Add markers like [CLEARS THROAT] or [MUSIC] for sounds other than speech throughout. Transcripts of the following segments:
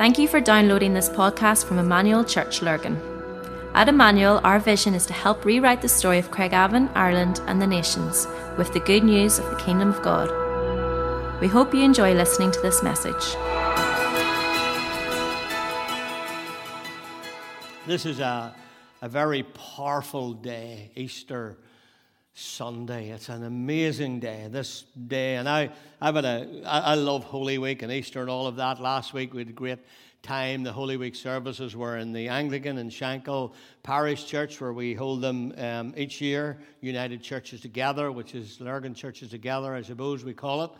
Thank you for downloading this podcast from Emmanuel Church Lurgan. At Emmanuel, our vision is to help rewrite the story of Craigavon, Ireland, and the nations with the good news of the Kingdom of God. We hope you enjoy listening to this message. This is a, a very powerful day, Easter Sunday. It's an amazing day, this day. And I, I've had a, I, love Holy Week and Easter and all of that. Last week we had a great time. The Holy Week services were in the Anglican and Shankill Parish Church, where we hold them um, each year, United Churches Together, which is Lurgan Churches Together, I suppose we call it.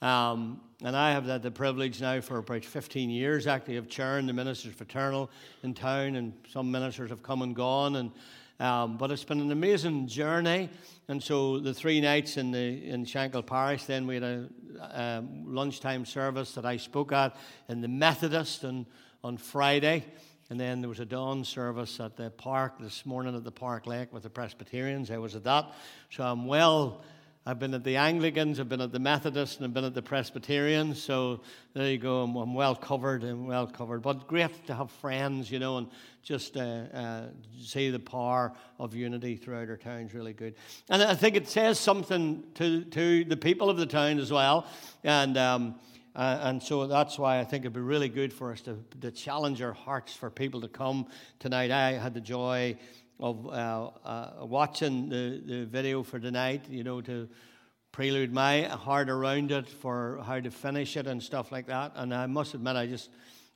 Um, and I have had the privilege now for about 15 years, actually, of chairing the Ministers Fraternal in town, and some ministers have come and gone. And um, but it's been an amazing journey. And so the three nights in, the, in Shankill Parish, then we had a um, lunchtime service that I spoke at in the Methodist and, on Friday. And then there was a dawn service at the park this morning at the Park Lake with the Presbyterians. I was at that. So I'm well I've been at the Anglicans, I've been at the Methodists, and I've been at the Presbyterians. So there you go. I'm, I'm well covered and well covered. But great to have friends, you know, and just uh, uh, see the power of unity throughout our town is really good. And I think it says something to, to the people of the town as well. And um, uh, and so that's why I think it'd be really good for us to, to challenge our hearts for people to come tonight. I had the joy of uh, uh, watching the, the video for tonight, you know, to prelude my heart around it for how to finish it and stuff like that. And I must admit, I just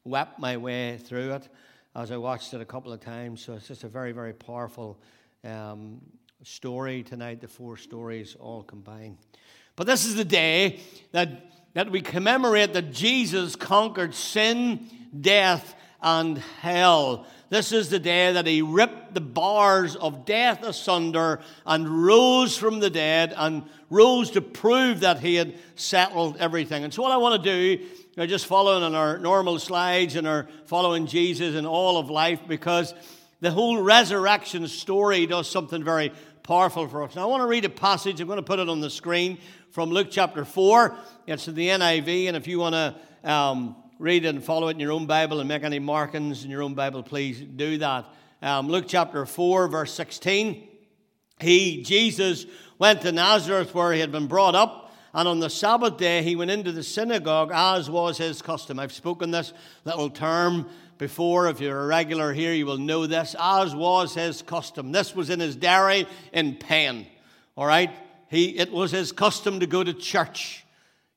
wept my way through it as I watched it a couple of times. So it's just a very, very powerful um, story tonight, the four stories all combined. But this is the day that, that we commemorate that Jesus conquered sin, death, and hell. This is the day that he ripped the bars of death asunder and rose from the dead and rose to prove that he had settled everything. And so, what I want to do, you just following on our normal slides and our following Jesus in all of life, because the whole resurrection story does something very powerful for us. Now, I want to read a passage. I'm going to put it on the screen from Luke chapter 4. It's in the NIV, and if you want to. Um, read it and follow it in your own Bible and make any markings in your own Bible, please do that. Um, Luke chapter 4, verse 16. He, Jesus, went to Nazareth where he had been brought up, and on the Sabbath day he went into the synagogue as was his custom. I've spoken this little term before. If you're a regular here, you will know this. As was his custom. This was in his diary in pen. All right? He, it was his custom to go to church.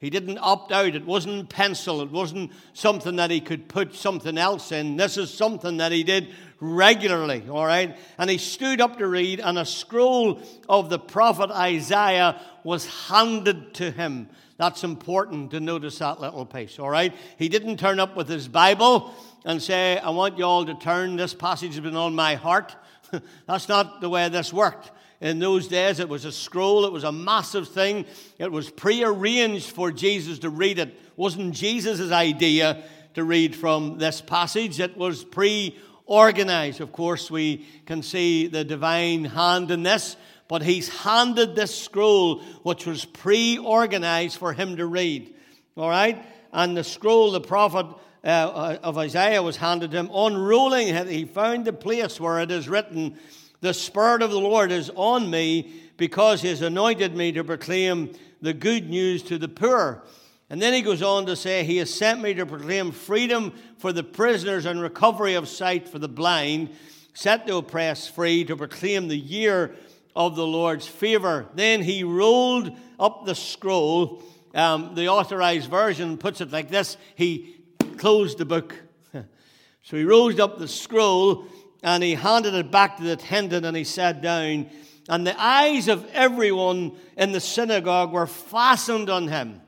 He didn't opt out. It wasn't pencil. It wasn't something that he could put something else in. This is something that he did regularly, all right? And he stood up to read, and a scroll of the prophet Isaiah was handed to him. That's important to notice that little piece, all right? He didn't turn up with his Bible and say, I want you all to turn. This passage has been on my heart. [LAUGHS] That's not the way this worked in those days. It was a scroll, it was a massive thing. It was prearranged for Jesus to read it. it wasn't Jesus' idea to read from this passage, it was pre organized. Of course, we can see the divine hand in this, but he's handed this scroll, which was pre organized for him to read. All right? And the scroll, the prophet uh, uh of Isaiah was handed him. Unrolling it, he found the place where it is written, the Spirit of the Lord is on me because He has anointed me to proclaim the good news to the poor. And then he goes on to say, He has sent me to proclaim freedom for the prisoners and recovery of sight for the blind, set the oppressed free, to proclaim the year of the Lord's favor. Then he rolled up the scroll. Um, the authorized version puts it like this He closed the book. [LAUGHS] so he rolled up the scroll and he handed it back to the attendant and he sat down. And the eyes of everyone in the synagogue were fastened on him.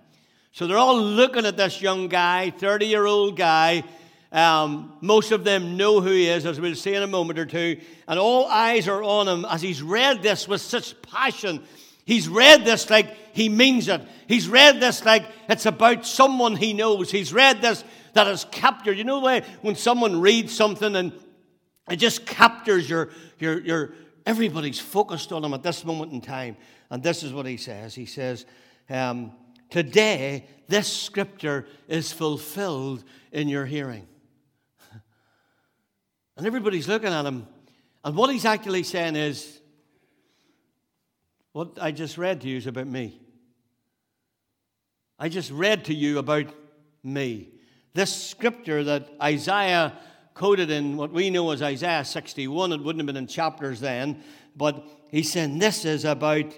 So they're all looking at this young guy, 30 year old guy. Um, most of them know who he is, as we'll see in a moment or two. And all eyes are on him as he's read this with such passion. He's read this like he means it. He's read this like it's about someone he knows. He's read this that has captured. You know, when someone reads something and it just captures your, your, your, everybody's focused on him at this moment in time. And this is what he says. He says, um, Today, this scripture is fulfilled in your hearing. [LAUGHS] And everybody's looking at him. And what he's actually saying is, what I just read to you is about me. I just read to you about me. This scripture that Isaiah quoted in what we know as Isaiah 61, it wouldn't have been in chapters then, but he's saying, This is about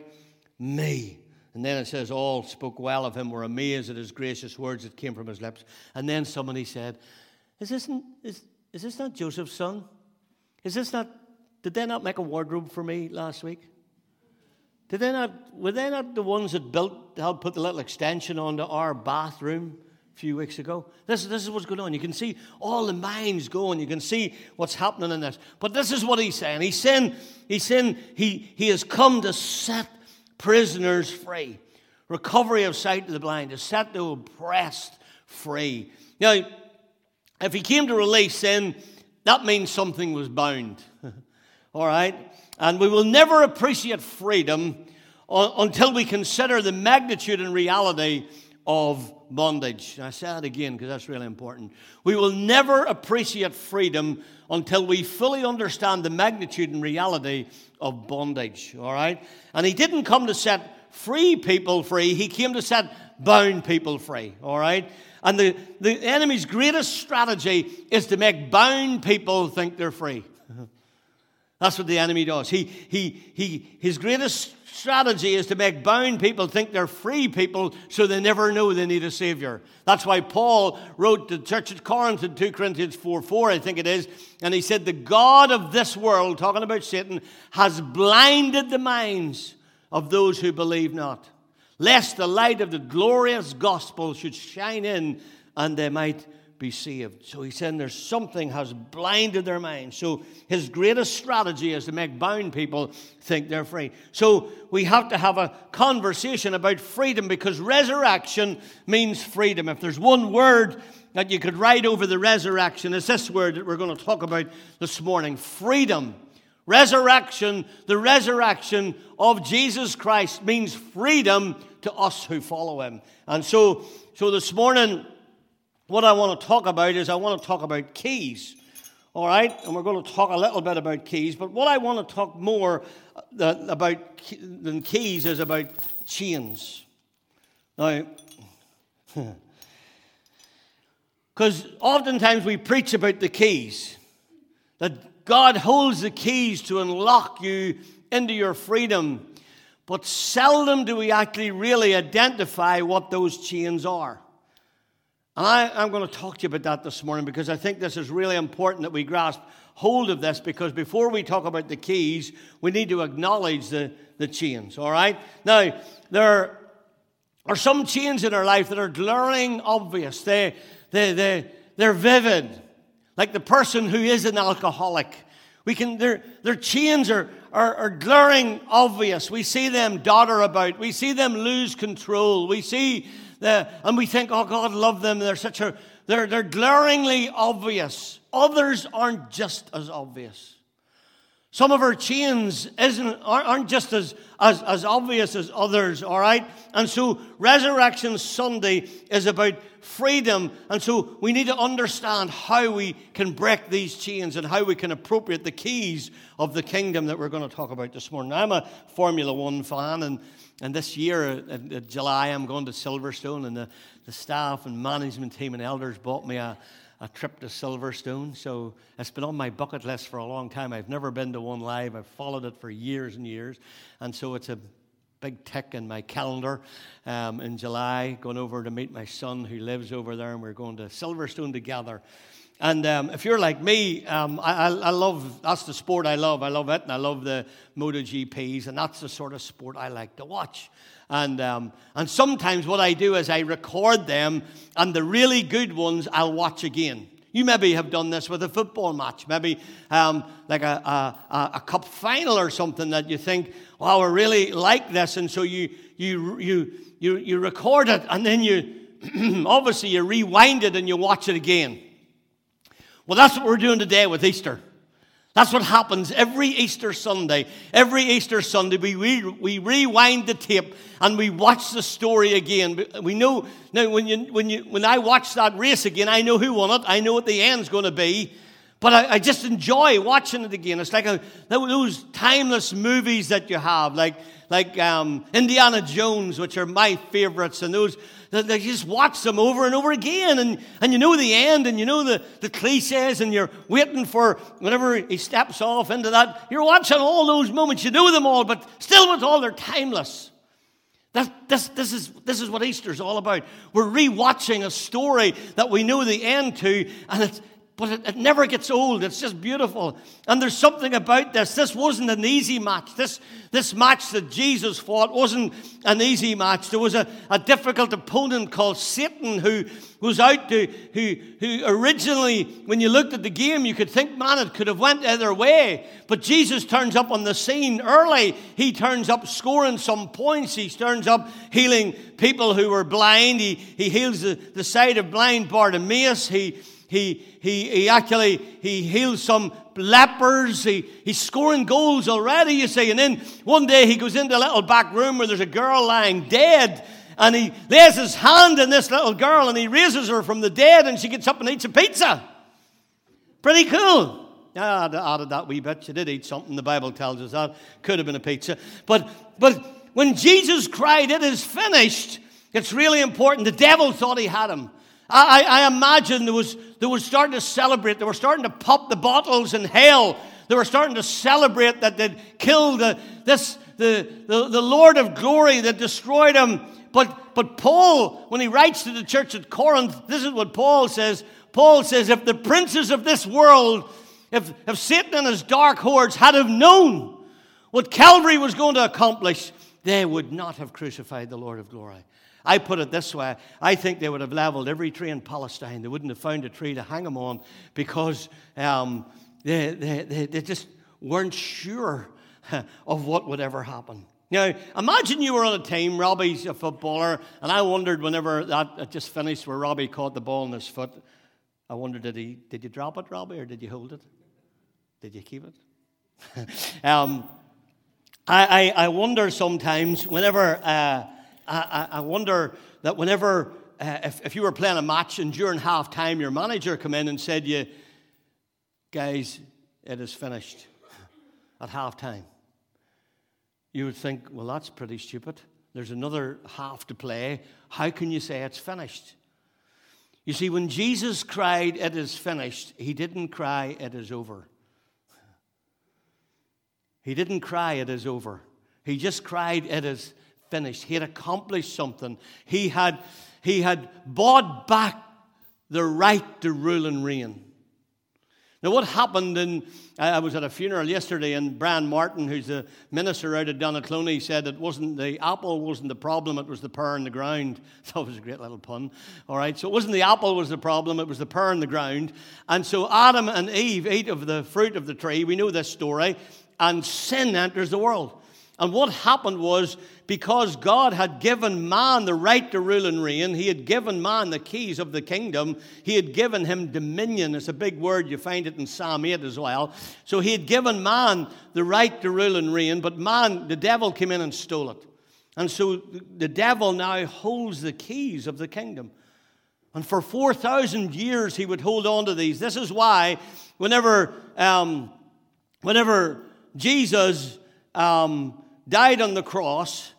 me. And then it says, All spoke well of him, were amazed at his gracious words that came from his lips. And then somebody said, Is this, is, is this not Joseph's son? Is this not, did they not make a wardrobe for me last week? Did they not, were they not the ones that built, helped put the little extension onto our bathroom few weeks ago? This, this is what's going on. You can see all the minds going. You can see what's happening in this. But this is what he's saying. He's saying, he's saying he, he has come to set prisoners free. Recovery of sight to the blind, to set the oppressed free. Now, if he came to release sin, that means something was bound. [LAUGHS] All right? And we will never appreciate freedom uh, until we consider the magnitude and reality of bondage. I say that again because that's really important. We will never appreciate freedom until we fully understand the magnitude and reality of bondage. All right? And he didn't come to set free people free, he came to set bound people free. All right? And the, the enemy's greatest strategy is to make bound people think they're free. [LAUGHS] That's what the enemy does. He, he, he, his greatest strategy is to make bound people think they're free people so they never know they need a Savior. That's why Paul wrote to the church at Corinth in 2 Corinthians 4 4, I think it is, and he said, The God of this world, talking about Satan, has blinded the minds of those who believe not, lest the light of the glorious gospel should shine in and they might be saved. So he's saying there's something has blinded their minds. So his greatest strategy is to make bound people think they're free. So we have to have a conversation about freedom because resurrection means freedom. If there's one word that you could write over the resurrection, it's this word that we're going to talk about this morning freedom. Resurrection, the resurrection of Jesus Christ means freedom to us who follow him. And so, so this morning, what I want to talk about is I want to talk about keys. All right? And we're going to talk a little bit about keys. But what I want to talk more uh, about than keys is about chains. Now, [LAUGHS] because oftentimes we preach about the keys, that God holds the keys to unlock you into your freedom. But seldom do we actually really identify what those chains are. And I, am going to talk to you about that this morning because I think this is really important that we grasp hold of this because before we talk about the keys, we need to acknowledge the, the chains, all right? Now, there are some chains in our life that are glaring obvious, they, they, they, they're vivid, like the person who is an alcoholic. We can, their, their chains are, are, are glaring obvious. We see them dotter about. We see them lose control. We see and we think, oh, God love them. They're such a, they're, they're glaringly obvious. Others aren't just as obvious. Some of our chains isn't, aren't just as, as, as obvious as others, all right? And so Resurrection Sunday is about freedom. And so we need to understand how we can break these chains and how we can appropriate the keys of the kingdom that we're going to talk about this morning. I'm a Formula One fan, and and this year, in, in July, I'm going to Silverstone, and the, the staff and management team and elders bought me a, a trip to Silverstone. So it's been on my bucket list for a long time. I've never been to one live, I've followed it for years and years. And so it's a big tick in my calendar um, in July, going over to meet my son who lives over there, and we're going to Silverstone together. And um, if you're like me, um, I, I, love that's the sport I love. I love it, and I love the MotoGPs, and that's the sort of sport I like to watch. And um, and sometimes what I do is I record them, and the really good ones I'll watch again. You maybe have done this with a football match, maybe um, like a, a, a, cup final or something that you think, "Wow, I really like this," and so you you you you you record it, and then you [CLEARS THROAT] obviously you rewind it and you watch it again. Well, that's what we're doing today with Easter. That's what happens every Easter Sunday. Every Easter Sunday, we, we, we rewind the tape and we watch the story again. We know now when, you, when, you, when I watch that race again, I know who won it, I know what the end's going to be. But I, I, just enjoy watching it again. It's like a, those timeless movies that you have, like, like um, Indiana Jones, which are my favorites, and those, they just watch them over and over again, and, and you know the end, and you know the, the cliches, and you're waiting for whenever he steps off into that. You're watching all those moments, you know them all, but still with all, they're timeless. That, this, this, is, this is what Easter's all about. We're rewatching a story that we know the end to, and it's, but it, it, never gets old. It's just beautiful. And there's something about this. This wasn't an easy match. This, this match that Jesus fought wasn't an easy match. There was a, a difficult opponent called Satan who was out to, who, who originally, when you looked at the game, you could think, man, it could have went either way. But Jesus turns up on the scene early. He turns up scoring some points. He turns up healing people who were blind. He, he heals the, the sight of blind Bartimaeus. He he, he, he actually he heals some lepers. He, he's scoring goals already, you see. And then one day he goes into a little back room where there's a girl lying dead. And he lays his hand on this little girl and he raises her from the dead and she gets up and eats a pizza. Pretty cool. Ah, I added that wee bit. She did eat something. The Bible tells us that. Could have been a pizza. But, but when Jesus cried, It is finished, it's really important. The devil thought he had him. I, I imagine there was, they were starting to celebrate. They were starting to pop the bottles in hell. They were starting to celebrate that they'd killed the, this, the, the, the Lord of glory that destroyed him. But, but Paul, when he writes to the church at Corinth, this is what Paul says. Paul says, if the princes of this world, if, if Satan and his dark hordes had have known what Calvary was going to accomplish, they would not have crucified the Lord of glory. I put it this way I think they would have leveled every tree in Palestine. They wouldn't have found a tree to hang them on because um, they, they, they, they just weren't sure [LAUGHS] of what would ever happen. Now, imagine you were on a team, Robbie's a footballer, and I wondered whenever that just finished where Robbie caught the ball in his foot, I wondered, did, he, did you drop it, Robbie, or did you hold it? Did you keep it? [LAUGHS] um, I, I, I, wonder sometimes whenever uh, I, I wonder that whenever, uh, if, if you were playing a match and during half time your manager come in and said you, guys, it is finished at half time, you would think, well, that's pretty stupid. There's another half to play. How can you say it's finished? You see, when Jesus cried, It is finished, he didn't cry, It is over. He didn't cry, It is over. He just cried, It is finished. He had accomplished something. He had, he had bought back the right to rule and reign. Now, what happened in, I was at a funeral yesterday, and Brian Martin, who's the minister out at Donaghcloney, said it wasn't the apple wasn't the problem, it was the pear in the ground. [LAUGHS] That was a great little pun. All right, so it wasn't the apple was the problem, it was the pear in the ground. And so Adam and Eve ate of the fruit of the tree. We know this story. And sin enters the world. And what happened was because God had given man the right to rule and reign, he had given man the keys of the kingdom, he had given him dominion. It's a big word, you find it in Psalm 8 as well. So he had given man the right to rule and reign, but man, the devil came in and stole it. And so the devil now holds the keys of the kingdom. And for 4,000 years he would hold on to these. This is why whenever, um, whenever Jesus um, died on the cross,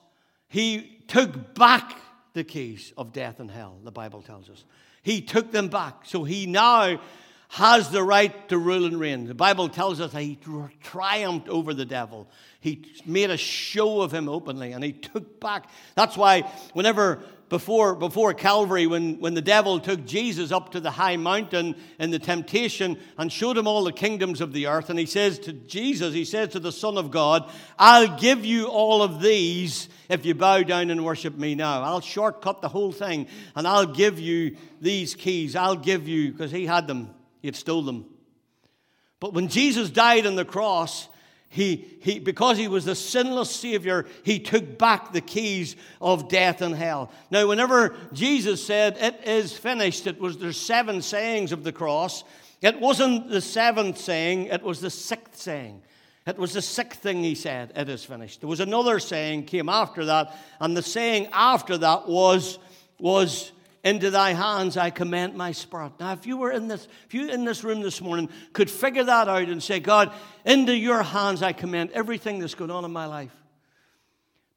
he took back the keys of death and hell, the Bible tells us. He took them back. So he now has the right to rule and reign. The Bible tells us that he triumphed over the devil. He made a show of him openly and he took back. That's why, whenever before, before Calvary, when, when the devil took Jesus up to the high mountain in the temptation and showed him all the kingdoms of the earth, and he says to Jesus, he says to the Son of God, I'll give you all of these if you bow down and worship me now. I'll shortcut the whole thing and I'll give you these keys. I'll give you, because he had them, he had stole them. But when Jesus died on the cross, he, he, because he was the sinless Savior, he took back the keys of death and hell. Now, whenever Jesus said, It is finished, it was there's seven sayings of the cross. It wasn't the seventh saying, it was the sixth saying. It was the sixth thing he said, It is finished. There was another saying came after that, and the saying after that was, was into thy hands I commend my spirit. Now, if you were in this, if you in this room this morning could figure that out and say, God, into your hands I commend everything that's going on in my life.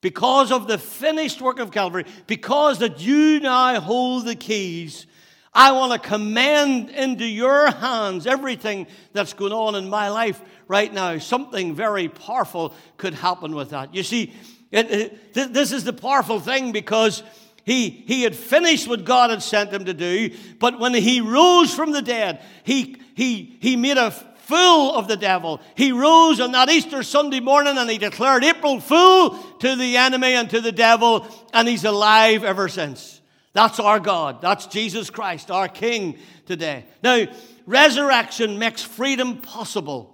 Because of the finished work of Calvary, because that you now hold the keys, I want to commend into your hands everything that's going on in my life right now. Something very powerful could happen with that. You see, it, it, this is the powerful thing because he, he had finished what God had sent him to do, but when he rose from the dead, he, he, he made a fool of the devil. He rose on that Easter Sunday morning and he declared April Fool to the enemy and to the devil, and he's alive ever since. That's our God. That's Jesus Christ, our King today. Now, resurrection makes freedom possible.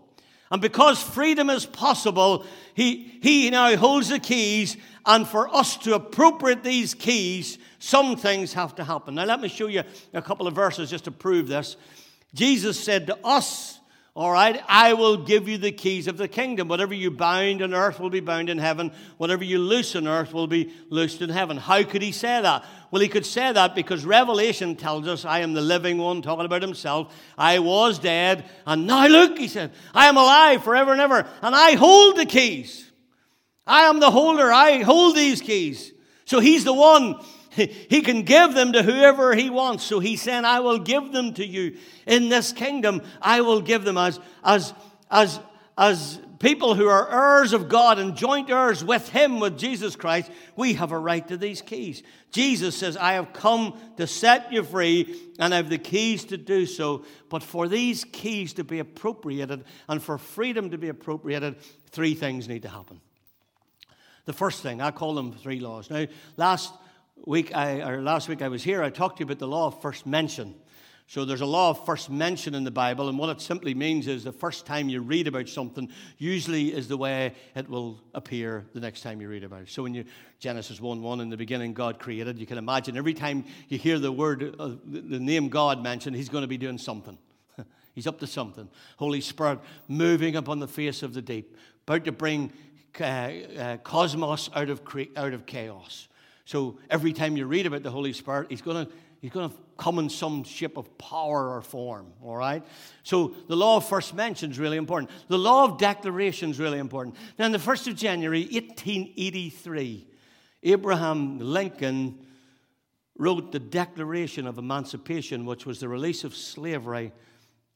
And because freedom is possible, he, he now holds the keys and for us to appropriate these keys, some things have to happen. Now, let me show you a couple of verses just to prove this. Jesus said to us, all right, I will give you the keys of the kingdom. Whatever you bind on earth will be bound in heaven. Whatever you loose on earth will be loosed in heaven. How could he say that? Well, he could say that because Revelation tells us, I am the living one, talking about himself. I was dead, and now look, he said, I am alive forever and ever, and I hold the keys. I am the holder. I hold these keys. So he's the one. [LAUGHS] He can give them to whoever he wants. So he's saying, I will give them to you in this kingdom. I will give them as, as, as, as people who are heirs of God and joint heirs with him, with Jesus Christ. We have a right to these keys. Jesus says, I have come to set you free and I have the keys to do so. But for these keys to be appropriated and for freedom to be appropriated, three things need to happen. The first thing, I call them three laws. Now, last week, I, or last week I was here, I talked to you about the law of first mention. So there's a law of first mention in the Bible, and what it simply means is the first time you read about something usually is the way it will appear the next time you read about it. So when you Genesis 1 1 in the beginning, God created, you can imagine every time you hear the word, uh, the name God mentioned, He's going to be doing something. [LAUGHS] He's up to something. Holy Spirit moving upon the face of the deep, about to bring uh, uh, cosmos out of, out of chaos. So every time you read about the Holy Spirit, He's going to He's going to come in some shape of power or form, all right? So the law of first mention is really important. The law of declaration is really important. Now, on the 1st of January, 1883, Abraham Lincoln wrote the Declaration of Emancipation, which was the release of slavery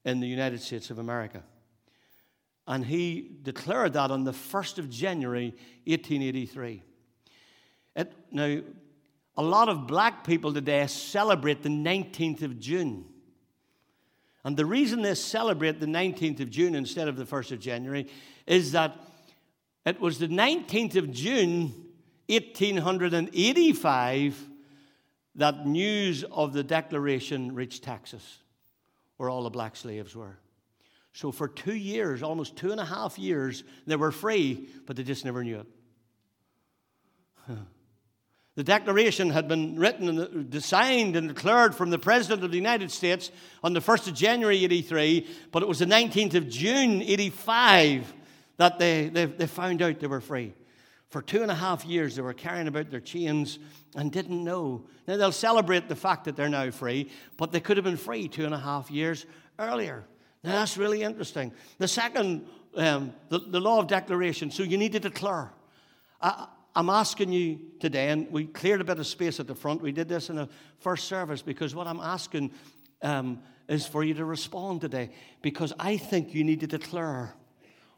in the United States of America. And he declared that on the 1st of January, 1883. It, now, a lot of black people today celebrate the 19th of June. And the reason they celebrate the 19th of June instead of the 1st of January is that it was the 19th of June, 1885, that news of the Declaration reached Texas, where all the black slaves were. So for two years, almost two and a half years, they were free, but they just never knew it. [LAUGHS] The Declaration had been written and designed and declared from the President of the United States on the 1st of January 83, but it was the 19th of June 85 that they, they, they found out they were free. For two and a half years, they were carrying about their chains and didn't know. Now, they'll celebrate the fact that they're now free, but they could have been free two and a half years earlier. Now, that's really interesting. The second, um, the, the law of declaration. So you need to declare. I, I'm asking you today, and we cleared a bit of space at the front. We did this in the first service because what I'm asking um, is for you to respond today because I think you need to declare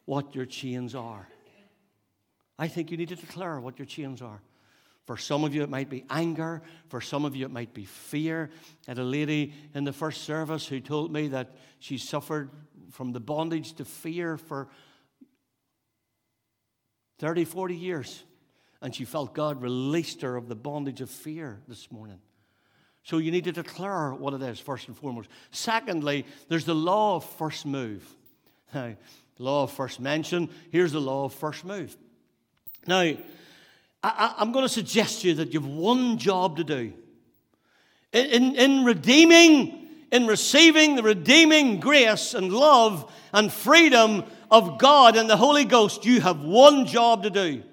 what your chains are. I think you need to declare what your chains are. For some of you, it might be anger. For some of you, it might be fear. Had a lady in the first service who told me that she suffered from the bondage to fear for 30, 40 years. And she felt God released her of the bondage of fear this morning. So you need to declare what it is, first and foremost. Secondly, there's the law of first move. Now, [LAUGHS] law of first mention, here's the law of first move. Now, I, am going to suggest to you that you've one job to do. In, in, in redeeming, in receiving the redeeming grace and love and freedom of God and the Holy Ghost, you have one job to do.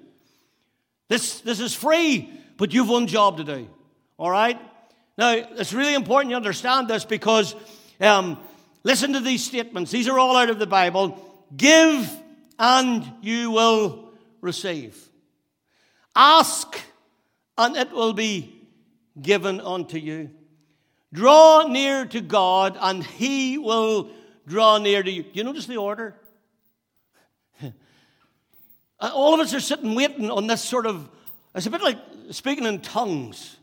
This, this is free, but you've one job to do. All right? Now, it's really important you understand this because um, listen to these statements. These are all out of the Bible. Give and you will receive. Ask and it will be given unto you. Draw near to God and he will draw near to you. You notice the order? [LAUGHS] All of us are sitting waiting on this sort of, it's a bit like speaking in tongues.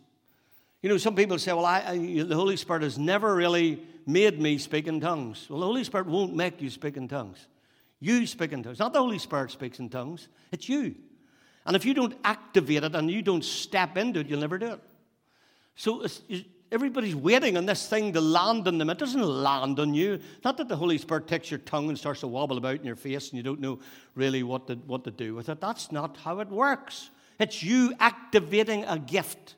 You know, some people say, well, I, I, the Holy Spirit has never really made me speak in tongues. Well, the Holy Spirit won't make you speak in tongues. You speak in tongues. Not the Holy Spirit speaks in tongues, it's you. And if you don't activate it and you don't step into it, you'll never do it. So everybody's waiting on this thing to land on them. It doesn't land on you. Not that the Holy Spirit takes your tongue and starts to wobble about in your face and you don't know really what to, what to do with it. That's not how it works. It's you activating a gift.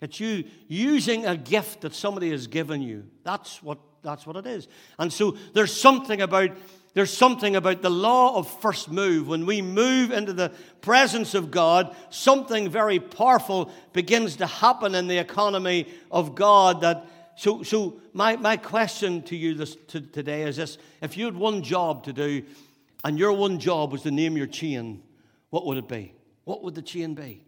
It's you using a gift that somebody has given you. That's what, that's what it is. And so there's something about there's something about the law of first move. When we move into the presence of God, something very powerful begins to happen in the economy of God. That so, so my, my question to you this, to, today is this: If you had one job to do, and your one job was to name your chain, what would it be? What would the chain be?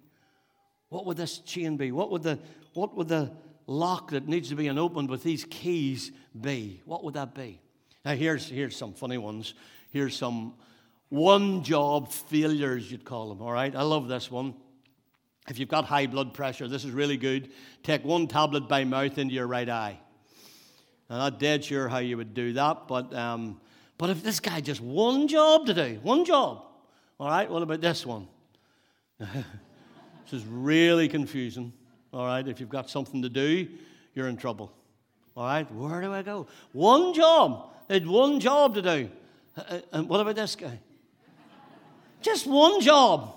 What would this chain be? What would the, what would the lock that needs to be opened with these keys be? What would that be? Now, here's, here's some funny ones. Here's some one job failures, you'd call them, all right? I love this one. If you've got high blood pressure, this is really good. Take one tablet by mouth into your right eye. I'm not dead sure how you would do that, but, um, but if this guy just one job to do, one job, all right, what about this one? [LAUGHS] This is really confusing. All right, if you've got something to do, you're in trouble. All right, where do I go? One job. Had one job to do. Uh, uh, and what about this guy? Just one job.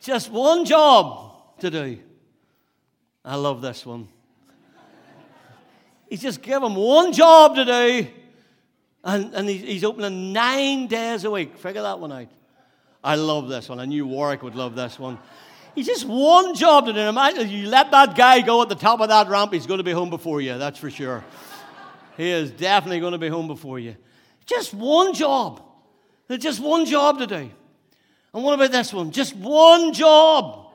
Just one job to do. I love this one. He's just given one job to do, and, and he's opening nine days a week. Figure that one out. I love this one. I knew Warwick would love this one. He's just one job to do. You let that guy go at the top of that ramp, he's going to be home before you, that's for sure. He is definitely going to be home before you. Just one job. There's just one job to do. And what about this one? Just one job.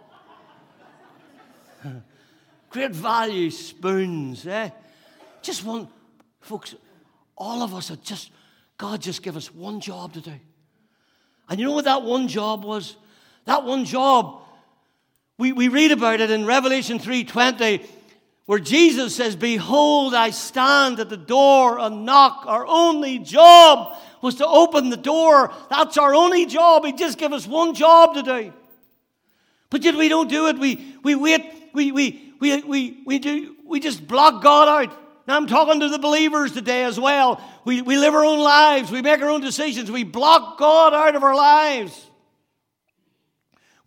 [LAUGHS] Great value spoons, eh? Just one. Folks, all of us are just, God just give us one job to do. And you know what that one job was? That one job we, we read about it in Revelation 3:20, where Jesus says, Behold, I stand at the door and knock. Our only job was to open the door. That's our only job. He just gave us one job to do. But yet we don't do it. We, we wait, we, we, we, we, we, do, we just block God out. Now I'm talking to the believers today as well. We, we live our own lives, we make our own decisions, we block God out of our lives.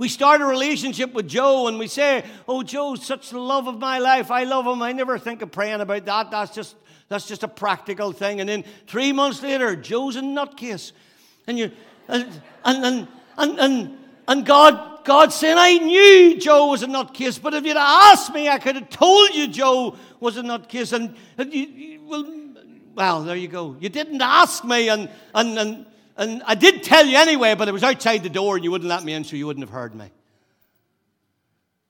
We start a relationship with Joe and we say, Oh, Joe's such the love of my life. I love him. I never think of praying about that. That's just, that's just a practical thing. And then three months later, Joe's a nutcase. And you and and and and, and, God God saying, I knew Joe was a nutcase, but if you'd asked me, I could have told you Joe was a nutcase. And, and you, you, well, well, there you go. You didn't ask me, and, and, and and I did tell you anyway, but it was outside the door and you wouldn't let me in, so you wouldn't have heard me.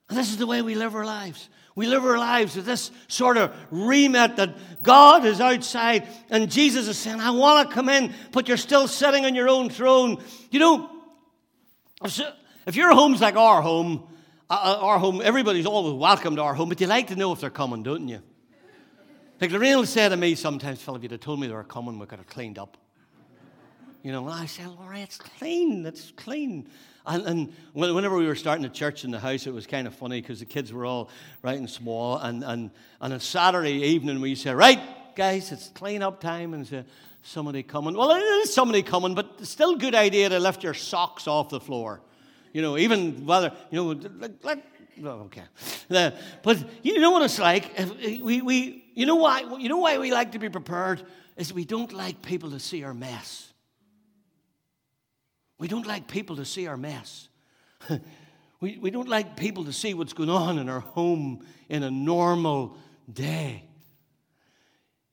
And this is the way we live our lives. We live our lives with this sort of remit that God is outside and Jesus is saying, I want to come in, but you're still sitting on your own throne. You know, if your home's like our home, uh, uh, our home, everybody's always welcome to our home, but you like to know if they're coming, don't you? Like Lorraine will say to me sometimes, Phil, if you'd have told me they were coming, we could have cleaned up. You know, and I said, Lori, it's clean, it's clean. And, and, whenever we were starting the church in the house, it was kind of funny because the kids were all right and small. And, and, and on Saturday evening, we said, Right, guys, it's clean up time. And so somebody coming. Well, it is somebody coming, but still good idea to lift your socks off the floor. You know, even whether, you know, like, like okay. Uh, but you know what it's like? We, we, you, know why, you know why we like to be prepared? Is we don't like people to see our mess. We don't like people to see our mess. [LAUGHS] We, we don't like people to see what's going on in our home in a normal day.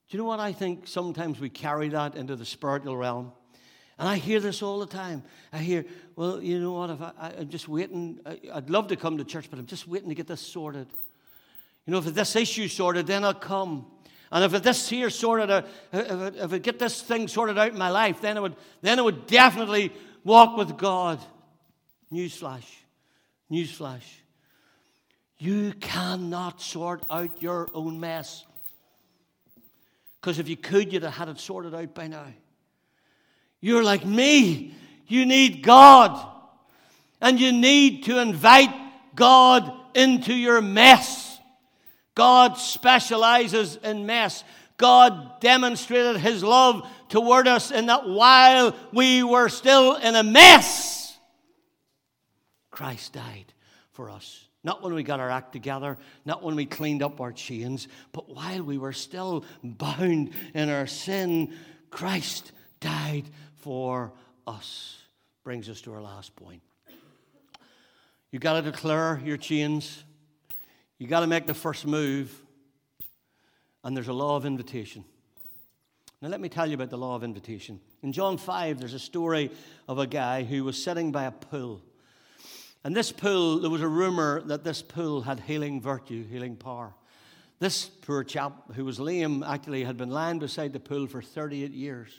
Do you know what I think? Sometimes we carry that into the spiritual realm. And I hear this all the time. I hear, well, you know what? If I, am just waiting, I, I'd love to come to church, but I'm just waiting to get this sorted. You know, if this issue sorted, then I'll come. And if this here sorted out, if, if I get this thing sorted out in my life, then I would, then I would definitely walk with God. Newsflash. Newsflash. You cannot sort out your own mess. Because if you could, you'd have had it sorted out by now. You're like me. You need God. And you need to invite God into your mess. God specializes in mess. God demonstrated his love toward us in that while we were still in a mess, Christ died for us. Not when we got our act together, not when we cleaned up our chains, but while we were still bound in our sin, Christ died for us. Brings us to our last point. You got to declare your chains. You got to make the first move. And there's a law of invitation. Now, let me tell you about the law of invitation. In John 5, there's a story of a guy who was sitting by a pool. And this pool, there was a rumor that this pool had healing virtue, healing power. This poor chap who was lame actually had been lying beside the pool for 38 years.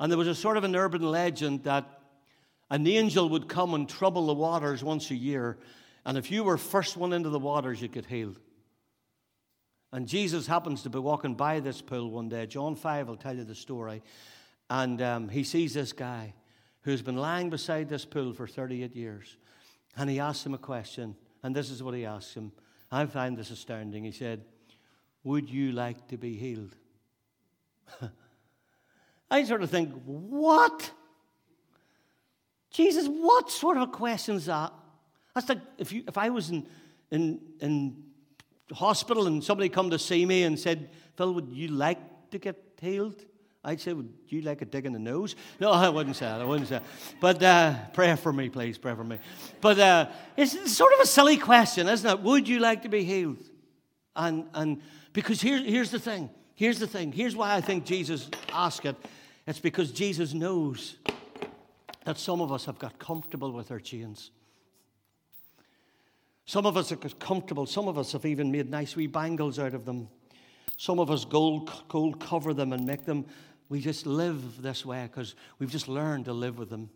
And there was a sort of an urban legend that an angel would come and trouble the waters once a year. And if you were first one into the waters, you get healed. And Jesus happens to be walking by this pool one day. John 5 will tell you the story. And um, he sees this guy who's been lying beside this pool for 38 years. And he asks him a question, and this is what he asks him. I find this astounding. He said, Would you like to be healed? [LAUGHS] I sort of think, What? Jesus, what sort of a question is that? That's like if, you, if I was in, in, in hospital and somebody come to see me and said, Phil, would you like to get healed? I'd say, Would you like a dig in the nose? No, [LAUGHS] I wouldn't say that. I wouldn't say that. But uh, pray for me, please. Pray for me. But uh, it's sort of a silly question, isn't it? Would you like to be healed? And, and because here, here's the thing. Here's the thing. Here's why I think Jesus asked it. It's because Jesus knows that some of us have got comfortable with our chains. Some of us are comfortable. Some of us have even made nice wee bangles out of them. Some of us gold, gold cover them and make them we just live this way because we've just learned to live with them.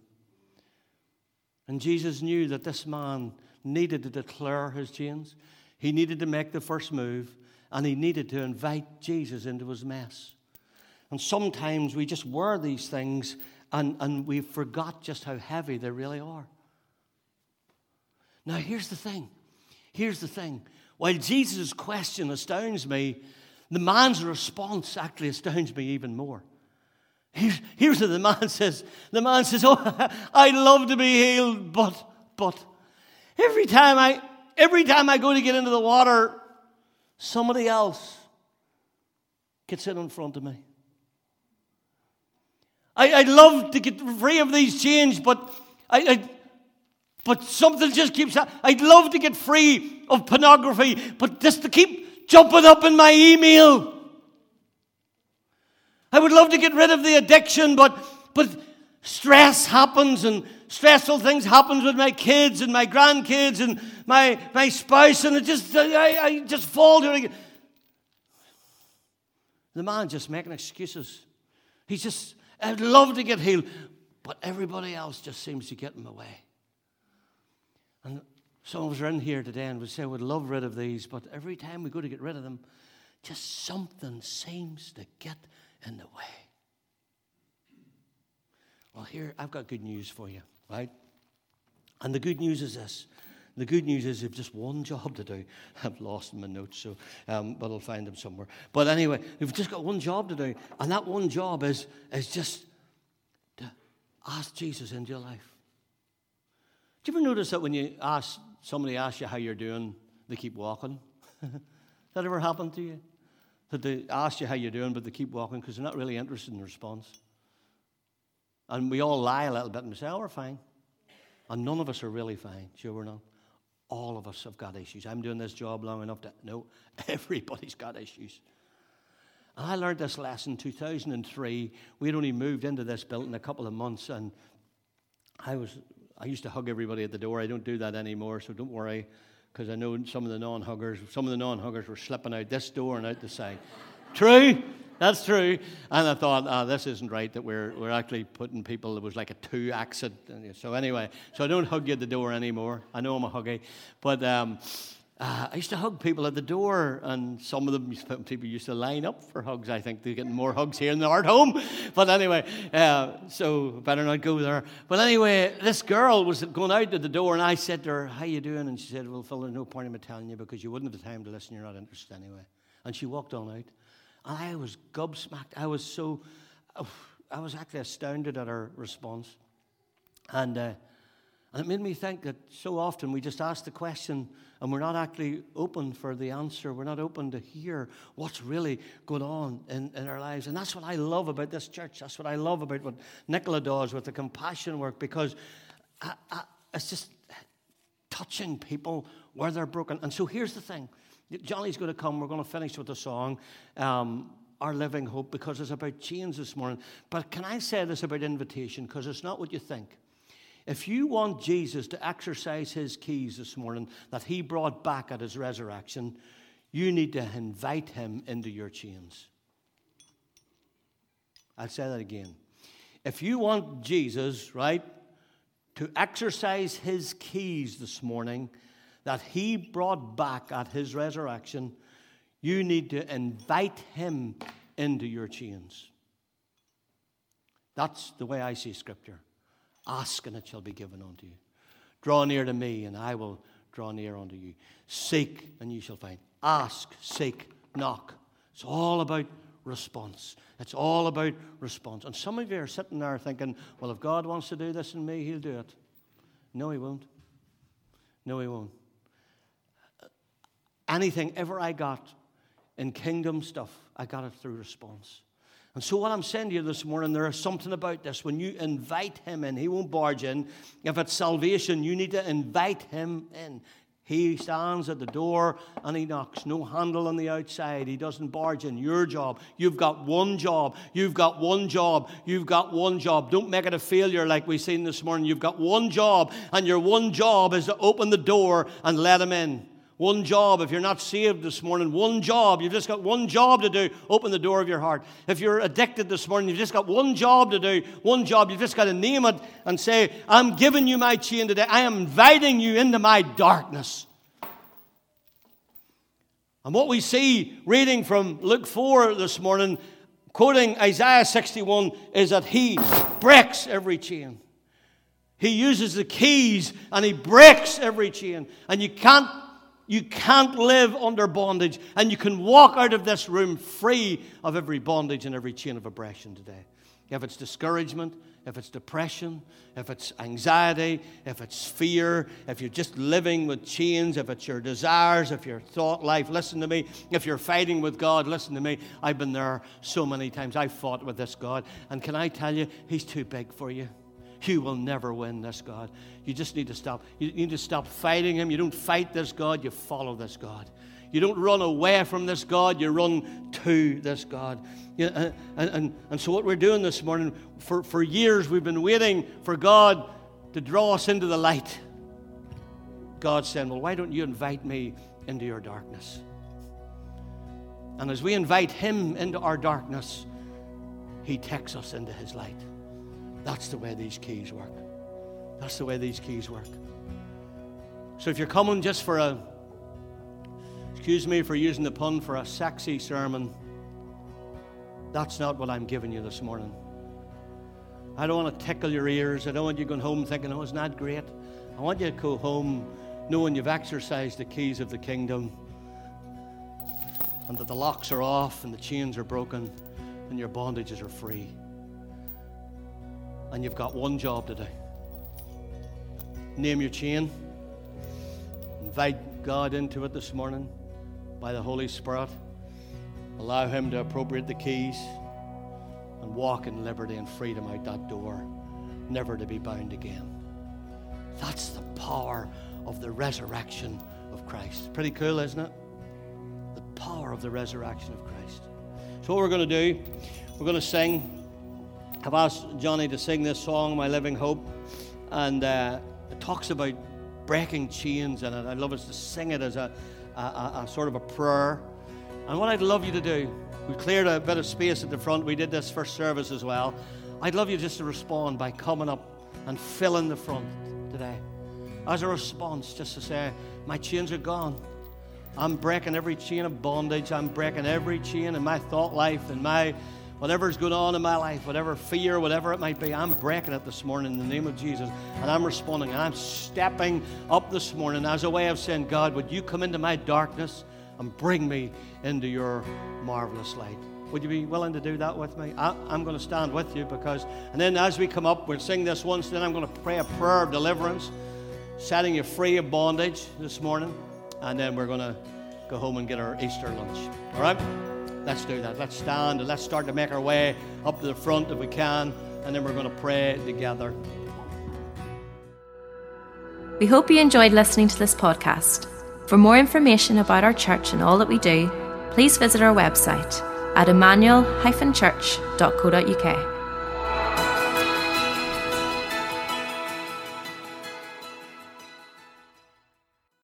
And Jesus knew that this man needed to declare his chains. He needed to make the first move, and he needed to invite Jesus into his mess. And sometimes we just wear these things and, and we forgot just how heavy they really are. Now, here's the thing. Here's the thing. While Jesus' question astounds me, the man's response actually astounds me even more. Here's, here's what the man [LAUGHS] says. The man says, Oh, [LAUGHS] I'd love to be healed, but, but, every time I, every time I go to get into the water, somebody else gets in in front of me. I, would love to get free of these chains, but I, I, but something just keeps I'd love to get free of pornography, but just to keep jumping up in my email. I would love to get rid of the addiction, but, but stress happens and stressful things happens with my kids and my grandkids and my, my spouse, and it just, I, I just fall to it. The man just making excuses. He's just, I'd love to get healed, but everybody else just seems to get in the way. Some of us are in here today and we say we'd love rid of these, but every time we go to get rid of them, just something seems to get in the way. Well, here, I've got good news for you, right? And the good news is this. The good news is you've just one job to do. [LAUGHS] I've lost my notes, so um, but I'll find them somewhere. But anyway, you've just got one job to do, and that one job is is just to ask Jesus into your life. Do you ever notice that when you ask somebody asks you how you're doing, they keep walking? [LAUGHS] that ever happened to you? that they ask you how you're doing, but they keep walking because they're not really interested in the response. And we all lie a little bit and say, oh, we're fine. And none of us are really fine. Sure, we're not. All of us have got issues. I'm doing this job long enough to know [LAUGHS] everybody's got issues. And I learned this lesson 2003. We'd only moved into this building a couple of months, and I was I used to hug everybody at the door. I don't do that anymore, so don't worry, because I know some of the non-huggers, some of the non-huggers were slipping out this door and out the side. [LAUGHS] True. That's true. And I thought, oh, this isn't right that we're, we're actually putting people, it was like a two exit. So, anyway, so I don't hug you at the door anymore. I know I'm a huggy. But um, uh, I used to hug people at the door, and some of them, people used to line up for hugs. I think they're getting more hugs here in the art home. [LAUGHS] But anyway, uh, so better not go there. But anyway, this girl was going out to the door, and I said to her, How you doing? And she said, Well, Phil, there's no point in me telling you because you wouldn't have the time to listen. You're not interested anyway. And she walked on out. and I was gobsmacked. I was so, I was actually astounded at her response. And, uh, and it made me think that so often we just ask the question and we're not actually open for the answer. We're not open to hear what's really going on in, in our lives. And that's what I love about this church. That's what I love about what Nicola does with the compassion work because I, I, it's just touching people where they're broken. And so here's the thing Johnny's going to come. We're going to finish with a song, um, Our Living Hope, because it's about change this morning. But can I say this about invitation? Because it's not what you think. If you want Jesus to exercise his keys this morning that he brought back at his resurrection, you need to invite him into your chains. I'll say that again. If you want Jesus, right, to exercise his keys this morning, that he brought back at his resurrection, you need to invite him into your chains. That's the way I see Scripture. Ask and it shall be given unto you. Draw near to me and I will draw near unto you. Seek and you shall find. Ask, seek, knock. It's all about response. It's all about response. And some of you are sitting there thinking, well, if God wants to do this in me, he'll do it. No, he won't. No, he won't anything ever I got in kingdom stuff, I got it through response. And so, what I'm saying to you this morning, there is something about this. When you invite him in, he won't barge in. If it's salvation, you need to invite him in. He stands at the door and he knocks. No handle on the outside. He doesn't barge in. Your job. You've got one job. You've got one job. You've got one job. Don't make it a failure like we've seen this morning. You've got one job, and your one job is to open the door and let him in. One job, if you're not saved this morning, one job. You've just got one job to do. Open the door of your heart. If you're addicted this morning, you've just got one job to do. One job. You've just got to name it and say, I'm giving you my chain today. I am inviting you into my darkness. And what we see reading from Luke 4 this morning, quoting Isaiah 61, is that he breaks every chain. He uses the keys and he breaks every chain. And you can't you can't live under bondage, and you can walk out of this room free of every bondage and every chain of oppression today. If it's discouragement, if it's depression, if it's anxiety, if it's fear, if you're just living with chains, if it's your desires, if your thought life, listen to me. If you're fighting with God, listen to me. I've been there so many times. I've fought with this God. And can I tell you, He's too big for you. You will never win this God. You just need to stop. You need to stop fighting Him. You don't fight this God, you follow this God. You don't run away from this God, you run to this God. Uh, and, and, and so, what we're doing this morning, for, for years, we've been waiting for God to draw us into the light. God's saying, Well, why don't you invite me into your darkness? And as we invite Him into our darkness, He takes us into His light. That's the way these keys work. That's the way these keys work. So if you're coming just for a, excuse me for using the pun, for a sexy sermon, that's not what I'm giving you this morning. I don't want to tickle your ears. I don't want you going home thinking, oh, isn't that great? I want you to go home knowing you've exercised the keys of the kingdom and that the locks are off and the chains are broken and your bondages are free and you've got one job to do. Name your chain. Invite God into it this morning by the Holy Spirit. Allow Him to appropriate the keys and walk in liberty and freedom out that door, never to be bound again. That's the power of the resurrection of Christ. Pretty cool, isn't it? The power of the resurrection of Christ. So, what we're going to do, we're going to sing. I've asked Johnny to sing this song, My Living Hope, and uh, it talks about breaking chains in it. I'd love us to sing it as a, a, a, a sort of a prayer. And what I'd love you to do, we cleared a bit of space at the front. We did this first service as well. I'd love you just to respond by coming up and filling the front today. As a response, just to say, My chains are gone. I'm breaking every chain of bondage. I'm breaking every chain in my thought life and my whatever's going on in my life, whatever fear, whatever it might be, I'm breaking it this morning in the name of Jesus. And I'm responding and I'm stepping up this morning as a way of saying, God, would you come into my darkness and bring me into your marvelous light? Would you be willing to do that with me? I, am going to stand with you because, and then as we come up, we'll sing this once, then I'm going to pray a prayer of deliverance, setting you free of bondage this morning, and then we're going to go home and get our Easter lunch. All right? Let's do that. Let's stand and let's start to make our way up to the front if we can, and then we're going to pray together. We hope you enjoyed listening to this podcast. For more information about our church and all that we do, please visit our website at emmanuel-church.co.uk